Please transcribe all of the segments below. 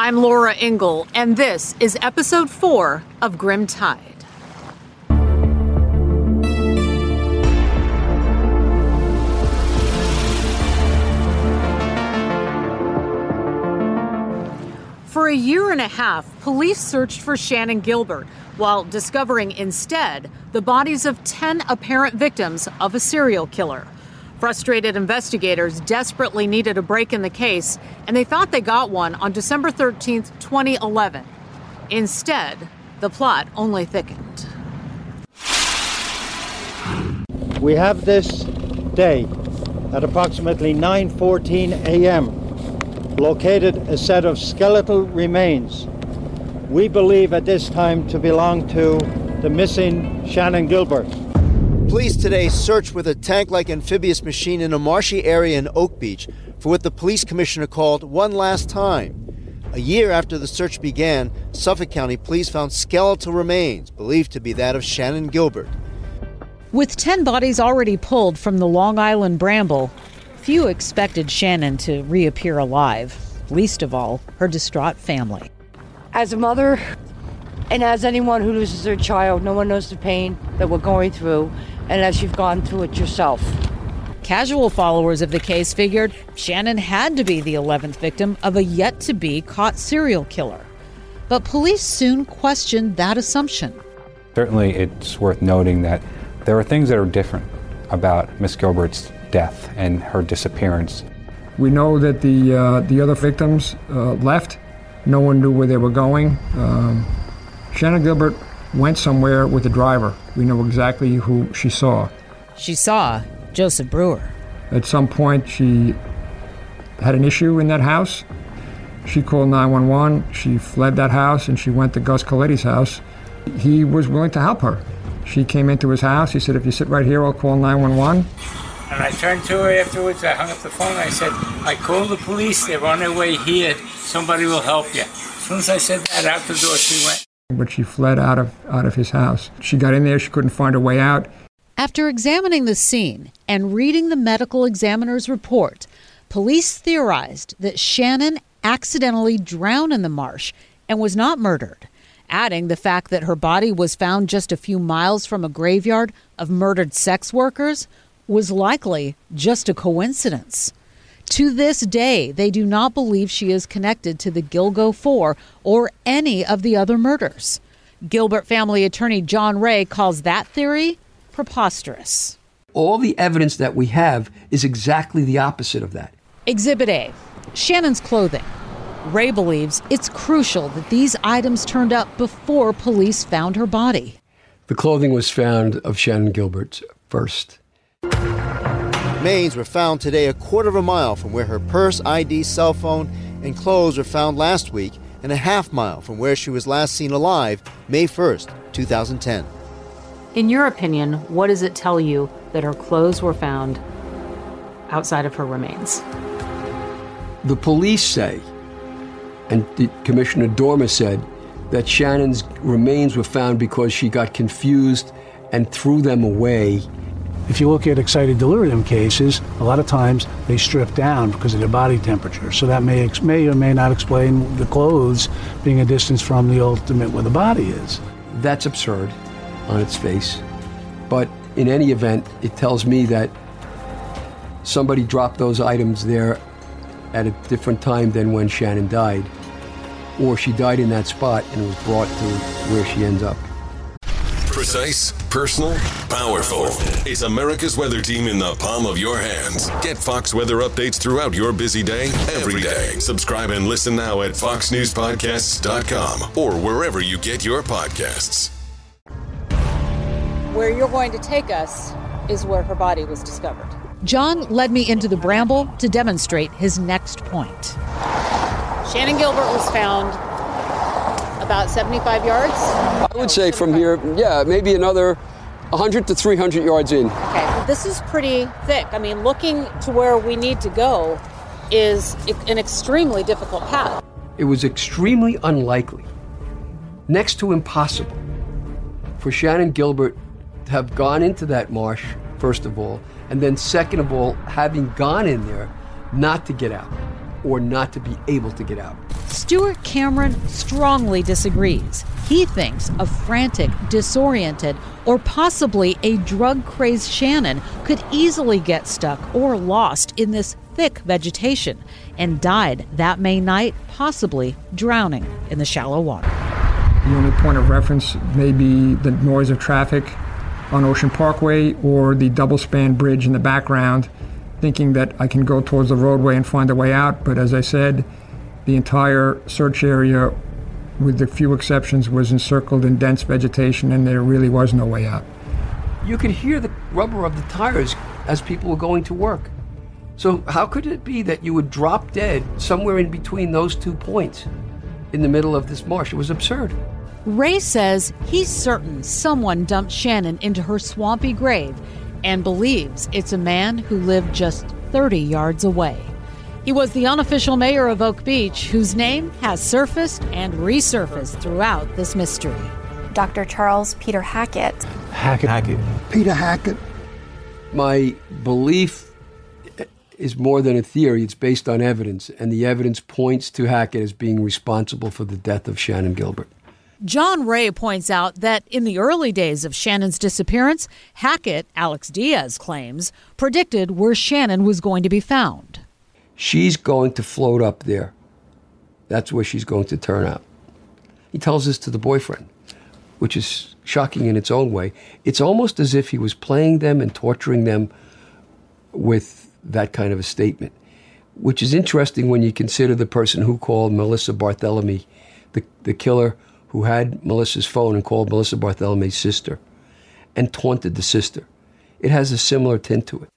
I'm Laura Ingle, and this is episode four of Grim Tide. For a year and a half, police searched for Shannan Gilbert while discovering instead the bodies of 10 apparent victims of a serial killer. Frustrated investigators desperately needed a break in the case, and they thought they got one on December 13, 2011. Instead, the plot only thickened. We have this day at approximately 9:14 a.m. located a set of skeletal remains. We believe at this time to belong to the missing Shannan Gilbert. Police today searched with a tank like amphibious machine in a marshy area in Oak Beach for what the police commissioner called one last time. A year after the search began, Suffolk County police found skeletal remains believed to be that of Shannan Gilbert. With 10 bodies already pulled from the Long Island bramble, few expected Shannan to reappear alive, least of all, her distraught family. As a mother, and as anyone who loses their child, no one knows the pain that we're going through unless you've gone through it yourself. Casual followers of the case figured Shannan had to be the 11th victim of a yet to be caught serial killer. But police soon questioned that assumption. Certainly, it's worth noting that there are things that are different about Miss Gilbert's death and her disappearance. We know that the uh, the other victims uh, left. No one knew where they were going. Um, Shannan Gilbert went somewhere with the driver. We know exactly who she saw. She saw Joseph Brewer. At some point, she had an issue in that house. She called 911. She fled that house and she went to Gus Coletti's house. He was willing to help her. She came into his house. He said, If you sit right here, I'll call 911. And I turned to her afterwards. I hung up the phone. I said, I called the police. They're on their way here. Somebody will help you. As soon as I said that, out the door she went. But she fled out of, out of his house. She got in there. She couldn't find a way out. After examining the scene and reading the medical examiner's report, police theorized that Shannan accidentally drowned in the marsh and was not murdered, adding the fact that her body was found just a few miles from a graveyard of murdered sex workers was likely just a coincidence. To this day, they do not believe she is connected to the Gilgo Four or any of the other murders. Gilbert family attorney John Ray calls that theory preposterous. All the evidence that we have is exactly the opposite of that. Exhibit A Shannan's clothing. Ray believes it's crucial that these items turned up before police found her body. The clothing was found of Shannan Gilbert first. Remains were found today a quarter of a mile from where her purse, ID, cell phone, and clothes were found last week, and a half mile from where she was last seen alive May 1st, 2010. In your opinion, what does it tell you that her clothes were found outside of her remains? The police say, and Commissioner Dormer said, that Shannan's remains were found because she got confused and threw them away. If you look at excited delirium cases, a lot of times they strip down because of their body temperature. So that may, may or may not explain the clothes being a distance from the ultimate where the body is. That's absurd on its face. But in any event, it tells me that somebody dropped those items there at a different time than when Shannan died. Or she died in that spot and was brought to where she ends up. Precise, personal, powerful. It's America's weather team in the palm of your hands? Get Fox weather updates throughout your busy day, every day. Subscribe and listen now at foxnewspodcasts.com or wherever you get your podcasts. Where you're going to take us is where her body was discovered. John led me into the bramble to demonstrate his next point. Shannan Gilbert was found about 75 yards. I would say from here, yeah, maybe another 100 to 300 yards in. Okay, this is pretty thick. I mean, looking to where we need to go is an extremely difficult path. It was extremely unlikely, next to impossible, for Shannan Gilbert to have gone into that marsh, first of all, and then second of all, having gone in there, not to get out or not to be able to get out. Stuart Cameron strongly disagrees. He thinks a frantic, disoriented, or possibly a drug crazed Shannan could easily get stuck or lost in this thick vegetation and died that May night, possibly drowning in the shallow water. The only point of reference may be the noise of traffic on Ocean Parkway or the double span bridge in the background, thinking that I can go towards the roadway and find a way out. But as I said, the entire search area, with a few exceptions, was encircled in dense vegetation and there really was no way out. You could hear the rubber of the tires as people were going to work. So, how could it be that you would drop dead somewhere in between those two points in the middle of this marsh? It was absurd. Ray says he's certain someone dumped Shannan into her swampy grave and believes it's a man who lived just 30 yards away. He was the unofficial mayor of Oak Beach, whose name has surfaced and resurfaced throughout this mystery. Dr. Charles Peter Hackett. Hackett. Hackett. Peter Hackett. My belief is more than a theory, it's based on evidence, and the evidence points to Hackett as being responsible for the death of Shannan Gilbert. John Ray points out that in the early days of Shannan's disappearance, Hackett, Alex Diaz claims, predicted where Shannan was going to be found. She's going to float up there. That's where she's going to turn up. He tells this to the boyfriend, which is shocking in its own way. It's almost as if he was playing them and torturing them with that kind of a statement, which is interesting when you consider the person who called Melissa Barthelemy, the, the killer who had Melissa's phone and called Melissa Barthelemy's sister and taunted the sister. It has a similar tint to it.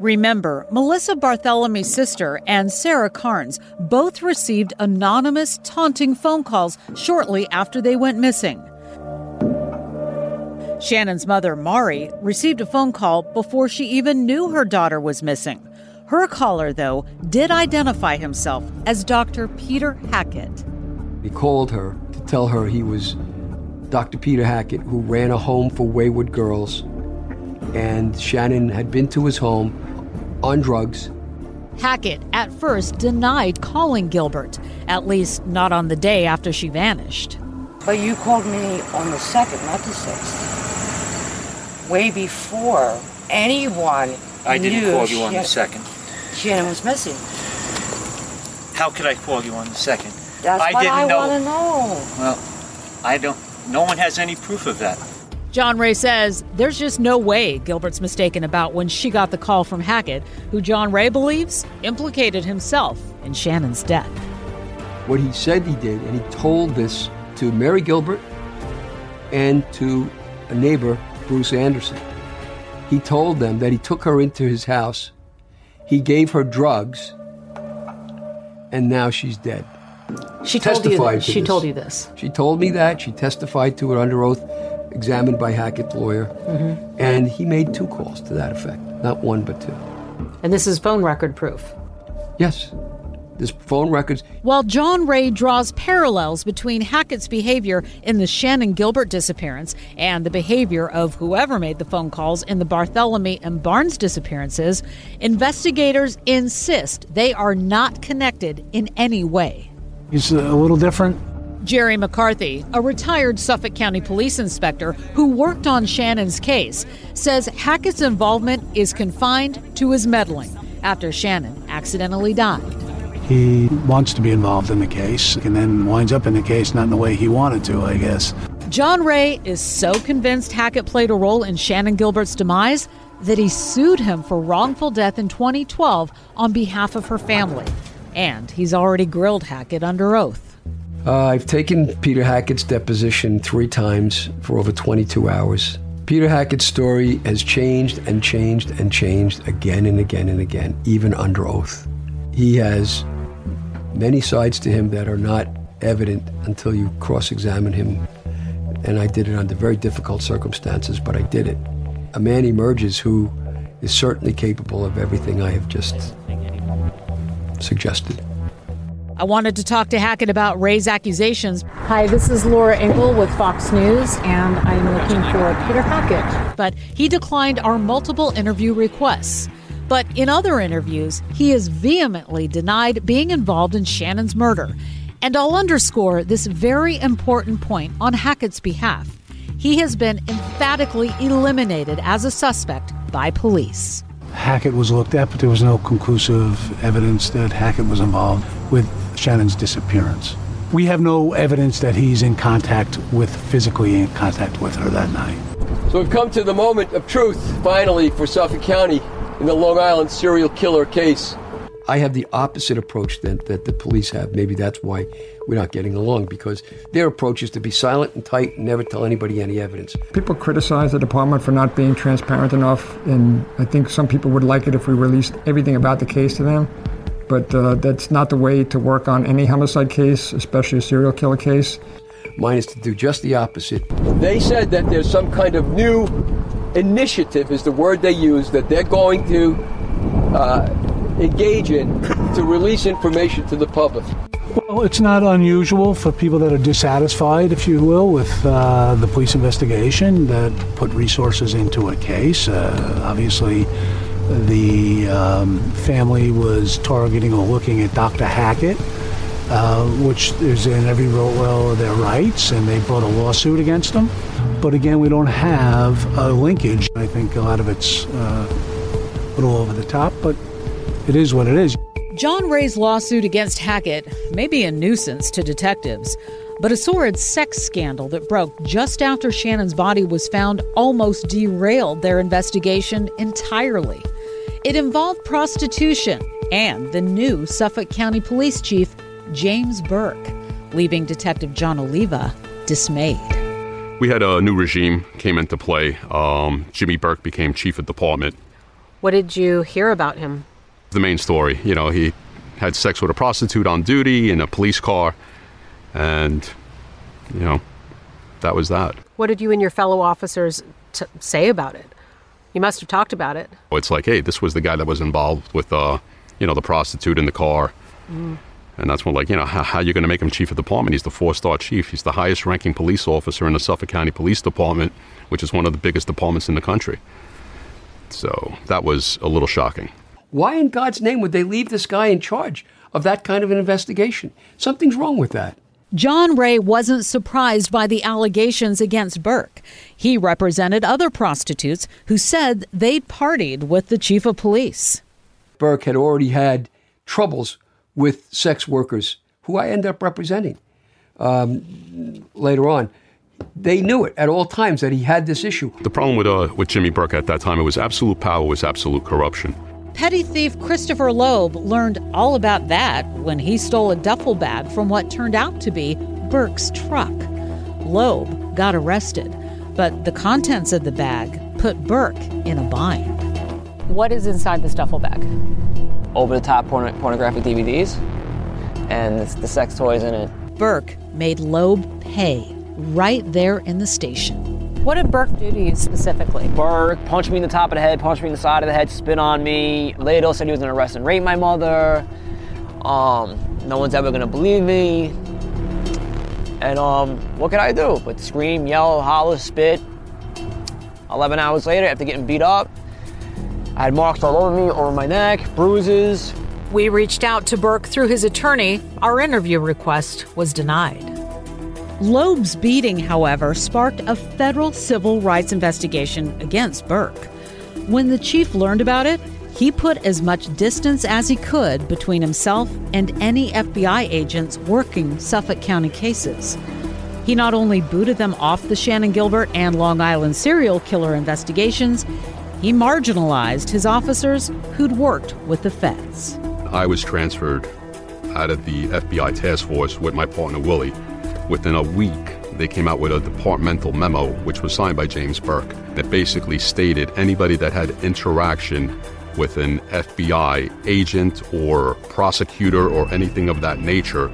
Remember, Melissa Barthelemy's sister and Sarah Carnes both received anonymous, taunting phone calls shortly after they went missing. Shannan's mother, Mari, received a phone call before she even knew her daughter was missing. Her caller, though, did identify himself as Dr. Peter Hackett. He called her to tell her he was Dr. Peter Hackett, who ran a home for wayward girls, and Shannan had been to his home on drugs. Hackett at first denied calling Gilbert, at least not on the day after she vanished. But you called me on the 2nd, not the 6th. Way before anyone I didn't call you on the 2nd. Shannan was missing. How could I call you on the 2nd? That's I what didn't I know. want to know. Well, I don't. No one has any proof of that. John Ray says there's just no way Gilbert's mistaken about when she got the call from Hackett, who John Ray believes implicated himself in Shannan's death. What he said he did, and he told this to Mari Gilbert and to a neighbor, Bruce Anderson. He told them that he took her into his house, he gave her drugs, and now she's dead. She told you Testified this. to She this. told you this. She told me that. She testified to it under oath, examined by Hackett's lawyer. Mhm. And he made two calls to that effect. Not one, but two. And this is phone record proof. Yes. There's phone records. While John Ray draws parallels between Hackett's behavior in the Shannan Gilbert disappearance and the behavior of whoever made the phone calls in the Barthelemy and Barnes disappearances, investigators insist they are not connected in any way. He's a little different. Jerry McCarthy, a retired Suffolk County police inspector who worked on Shannan's case, says Hackett's involvement is confined to his meddling after Shannan accidentally died. He wants to be involved in the case and then winds up in the case not in the way he wanted to, I guess. John Ray is so convinced Hackett played a role in Shannan Gilbert's demise that he sued him for wrongful death in 2012 on behalf of her family. And he's already grilled Hackett under oath. Uh, I've taken Peter Hackett's deposition three times for over 22 hours. Peter Hackett's story has changed and changed and changed again and again and again, even under oath. He has many sides to him that are not evident until you cross examine him. And I did it under very difficult circumstances, but I did it. A man emerges who is certainly capable of everything I have just suggested. I wanted to talk to Hackett about Ray's accusations. Hi, this is Laura Ingle with Fox News, and I'm looking for Peter Hackett. But he declined our multiple interview requests. But in other interviews, he has vehemently denied being involved in Shannan's murder. And I'll underscore this very important point on Hackett's behalf. He has been emphatically eliminated as a suspect by police. Hackett was looked at, but there was no conclusive evidence that Hackett was involved with Shannan's disappearance. We have no evidence that he's in contact with, physically in contact with her that night. So we've come to the moment of truth, finally, for Suffolk County in the Long Island serial killer case. I have the opposite approach that, that the police have. Maybe that's why we're not getting along, because their approach is to be silent and tight and never tell anybody any evidence. People criticize the department for not being transparent enough, and I think some people would like it if we released everything about the case to them. But uh, that's not the way to work on any homicide case, especially a serial killer case. Mine is to do just the opposite. They said that there's some kind of new initiative, is the word they use, that they're going to uh, engage in to release information to the public. Well, it's not unusual for people that are dissatisfied, if you will, with uh, the police investigation that put resources into a case. Uh, obviously, the um, family was targeting or looking at Dr. Hackett, uh, which is in every well of their rights, and they brought a lawsuit against him. But again, we don't have a linkage. I think a lot of it's uh, a little over the top, but it is what it is. John Ray's lawsuit against Hackett may be a nuisance to detectives, but a sordid sex scandal that broke just after Shannan's body was found almost derailed their investigation entirely. It involved prostitution and the new Suffolk County Police Chief, James Burke, leaving Detective John Oliva dismayed. We had a new regime came into play. Um, Jimmy Burke became chief of department. What did you hear about him? The main story, you know, he had sex with a prostitute on duty in a police car, and you know, that was that. What did you and your fellow officers t- say about it? You must have talked about it. It's like, hey, this was the guy that was involved with, uh, you know, the prostitute in the car. Mm. And that's when, like, you know, how, how are you going to make him chief of department? He's the four star chief. He's the highest ranking police officer in the Suffolk County Police Department, which is one of the biggest departments in the country. So that was a little shocking. Why in God's name would they leave this guy in charge of that kind of an investigation? Something's wrong with that. John Ray wasn't surprised by the allegations against Burke. He represented other prostitutes who said they'd partied with the chief of police. Burke had already had troubles with sex workers who I end up representing um, later on. They knew it at all times that he had this issue. The problem with, uh, with Jimmy Burke at that time, it was absolute power, was absolute corruption. Petty thief Christopher Loeb learned all about that when he stole a duffel bag from what turned out to be Burke's truck. Loeb got arrested, but the contents of the bag put Burke in a bind. What is inside the duffel bag? Over the top porn- pornographic DVDs and the sex toys in it. Burke made Loeb pay right there in the station. What did Burke do to you specifically? Burke punched me in the top of the head, punched me in the side of the head, spit on me. Later said he was gonna arrest and rape my mother. Um, no one's ever gonna believe me. And um, what could I do but scream, yell, holler, spit? 11 hours later, after getting beat up, I had marks all over me, over my neck, bruises. We reached out to Burke through his attorney. Our interview request was denied. Loeb's beating, however, sparked a federal civil rights investigation against Burke. When the chief learned about it, he put as much distance as he could between himself and any FBI agents working Suffolk County cases. He not only booted them off the Shannan Gilbert and Long Island serial killer investigations, he marginalized his officers who'd worked with the feds. I was transferred out of the FBI task force with my partner Willie. Within a week, they came out with a departmental memo, which was signed by James Burke, that basically stated anybody that had interaction with an FBI agent or prosecutor or anything of that nature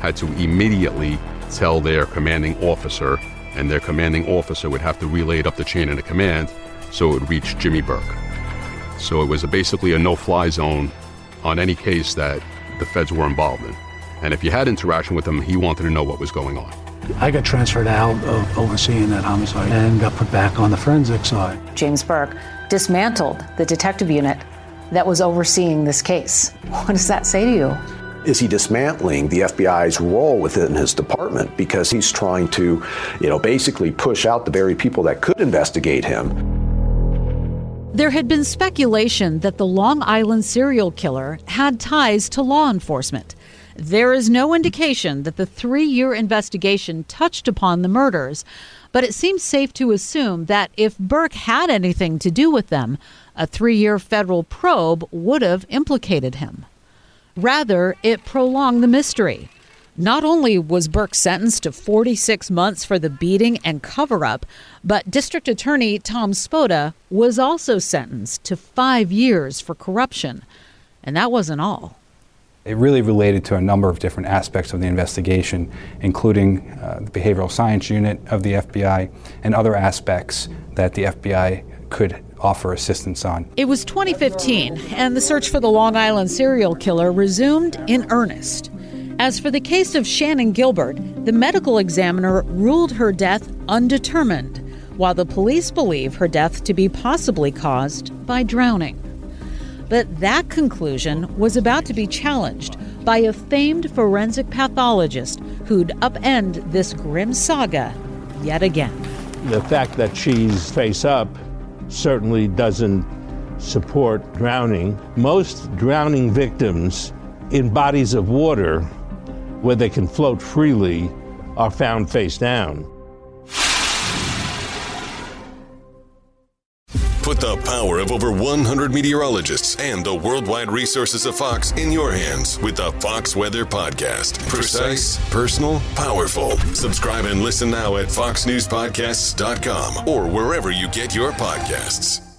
had to immediately tell their commanding officer, and their commanding officer would have to relay it up the chain of command so it would reach Jimmy Burke. So it was a, basically a no fly zone on any case that the feds were involved in. And if you had interaction with him, he wanted to know what was going on. I got transferred out of overseeing that homicide and got put back on the forensic side. James Burke dismantled the detective unit that was overseeing this case. What does that say to you? Is he dismantling the FBI's role within his department because he's trying to, you know, basically push out the very people that could investigate him? There had been speculation that the Long Island serial killer had ties to law enforcement. There is no indication that the three year investigation touched upon the murders, but it seems safe to assume that if Burke had anything to do with them, a three year federal probe would have implicated him. Rather, it prolonged the mystery. Not only was Burke sentenced to 46 months for the beating and cover up, but District Attorney Tom Spota was also sentenced to five years for corruption. And that wasn't all. It really related to a number of different aspects of the investigation, including uh, the behavioral science unit of the FBI and other aspects that the FBI could offer assistance on. It was 2015, and the search for the Long Island serial killer resumed in earnest. As for the case of Shannan Gilbert, the medical examiner ruled her death undetermined, while the police believe her death to be possibly caused by drowning. But that conclusion was about to be challenged by a famed forensic pathologist who'd upend this grim saga yet again. The fact that she's face up certainly doesn't support drowning. Most drowning victims in bodies of water where they can float freely are found face down. Put the power of over 100 meteorologists and the worldwide resources of Fox in your hands with the Fox Weather Podcast. Precise, personal, powerful. Subscribe and listen now at foxnewspodcasts.com or wherever you get your podcasts.